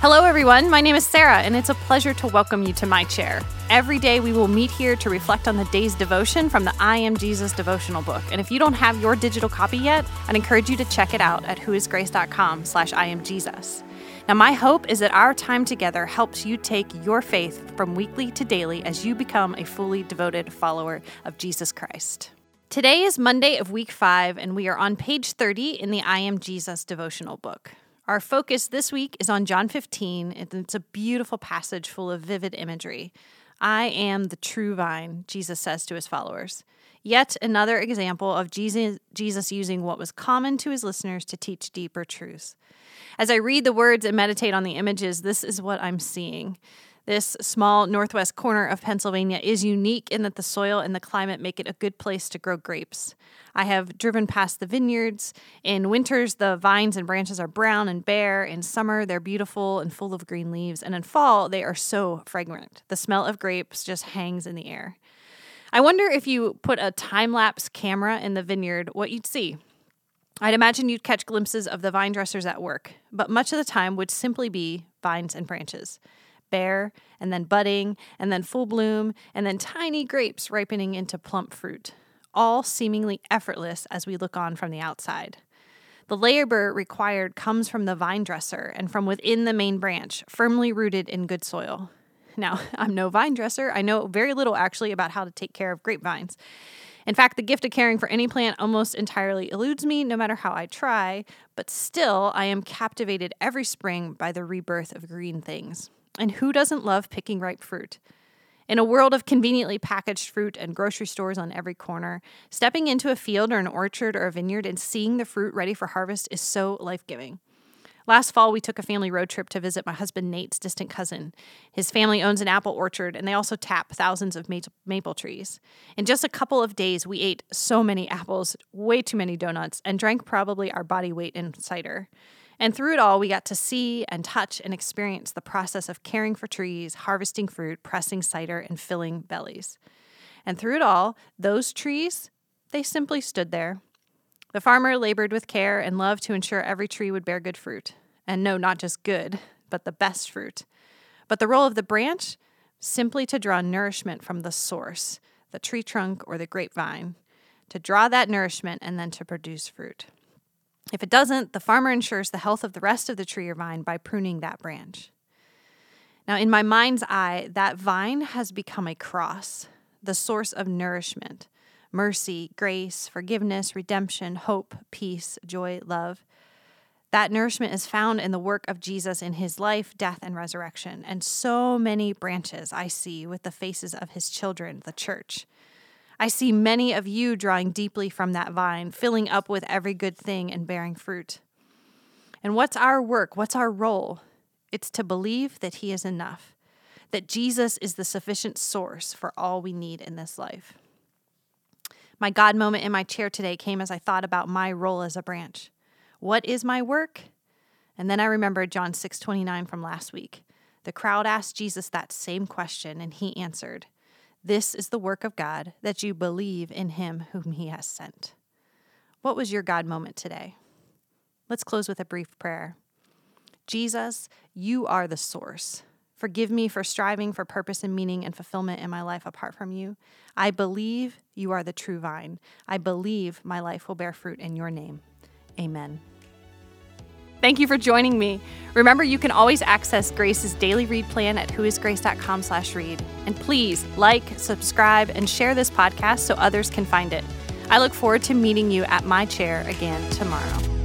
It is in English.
Hello, everyone. My name is Sarah, and it's a pleasure to welcome you to my chair. Every day, we will meet here to reflect on the day's devotion from the I Am Jesus devotional book. And if you don't have your digital copy yet, I'd encourage you to check it out at whoisgrace.com slash I Am Jesus. Now, my hope is that our time together helps you take your faith from weekly to daily as you become a fully devoted follower of Jesus Christ. Today is Monday of week five, and we are on page 30 in the I Am Jesus devotional book. Our focus this week is on John 15, and it's a beautiful passage full of vivid imagery. I am the true vine, Jesus says to his followers. Yet another example of Jesus, Jesus using what was common to his listeners to teach deeper truths. As I read the words and meditate on the images, this is what I'm seeing. This small northwest corner of Pennsylvania is unique in that the soil and the climate make it a good place to grow grapes. I have driven past the vineyards. In winters, the vines and branches are brown and bare. In summer, they're beautiful and full of green leaves. And in fall, they are so fragrant. The smell of grapes just hangs in the air. I wonder if you put a time lapse camera in the vineyard, what you'd see. I'd imagine you'd catch glimpses of the vine dressers at work, but much of the time would simply be vines and branches bare, and then budding, and then full bloom, and then tiny grapes ripening into plump fruit, all seemingly effortless as we look on from the outside. The labor required comes from the vine dresser and from within the main branch, firmly rooted in good soil. Now, I'm no vine dresser. I know very little actually about how to take care of grapevines. In fact, the gift of caring for any plant almost entirely eludes me, no matter how I try, but still, I am captivated every spring by the rebirth of green things. And who doesn't love picking ripe fruit? In a world of conveniently packaged fruit and grocery stores on every corner, stepping into a field or an orchard or a vineyard and seeing the fruit ready for harvest is so life giving. Last fall, we took a family road trip to visit my husband Nate's distant cousin. His family owns an apple orchard, and they also tap thousands of maple trees. In just a couple of days, we ate so many apples, way too many donuts, and drank probably our body weight in cider. And through it all, we got to see and touch and experience the process of caring for trees, harvesting fruit, pressing cider, and filling bellies. And through it all, those trees, they simply stood there. The farmer labored with care and love to ensure every tree would bear good fruit. And no, not just good, but the best fruit. But the role of the branch, simply to draw nourishment from the source, the tree trunk or the grapevine, to draw that nourishment and then to produce fruit. If it doesn't, the farmer ensures the health of the rest of the tree or vine by pruning that branch. Now, in my mind's eye, that vine has become a cross, the source of nourishment, mercy, grace, forgiveness, redemption, hope, peace, joy, love. That nourishment is found in the work of Jesus in his life, death, and resurrection. And so many branches I see with the faces of his children, the church. I see many of you drawing deeply from that vine, filling up with every good thing and bearing fruit. And what's our work? What's our role? It's to believe that He is enough, that Jesus is the sufficient source for all we need in this life. My God moment in my chair today came as I thought about my role as a branch. What is my work? And then I remembered John 6:29 from last week. The crowd asked Jesus that same question and he answered, this is the work of God, that you believe in him whom he has sent. What was your God moment today? Let's close with a brief prayer. Jesus, you are the source. Forgive me for striving for purpose and meaning and fulfillment in my life apart from you. I believe you are the true vine. I believe my life will bear fruit in your name. Amen. Thank you for joining me. Remember, you can always access Grace's daily read plan at whoisgrace.com slash read. And please like, subscribe, and share this podcast so others can find it. I look forward to meeting you at my chair again tomorrow.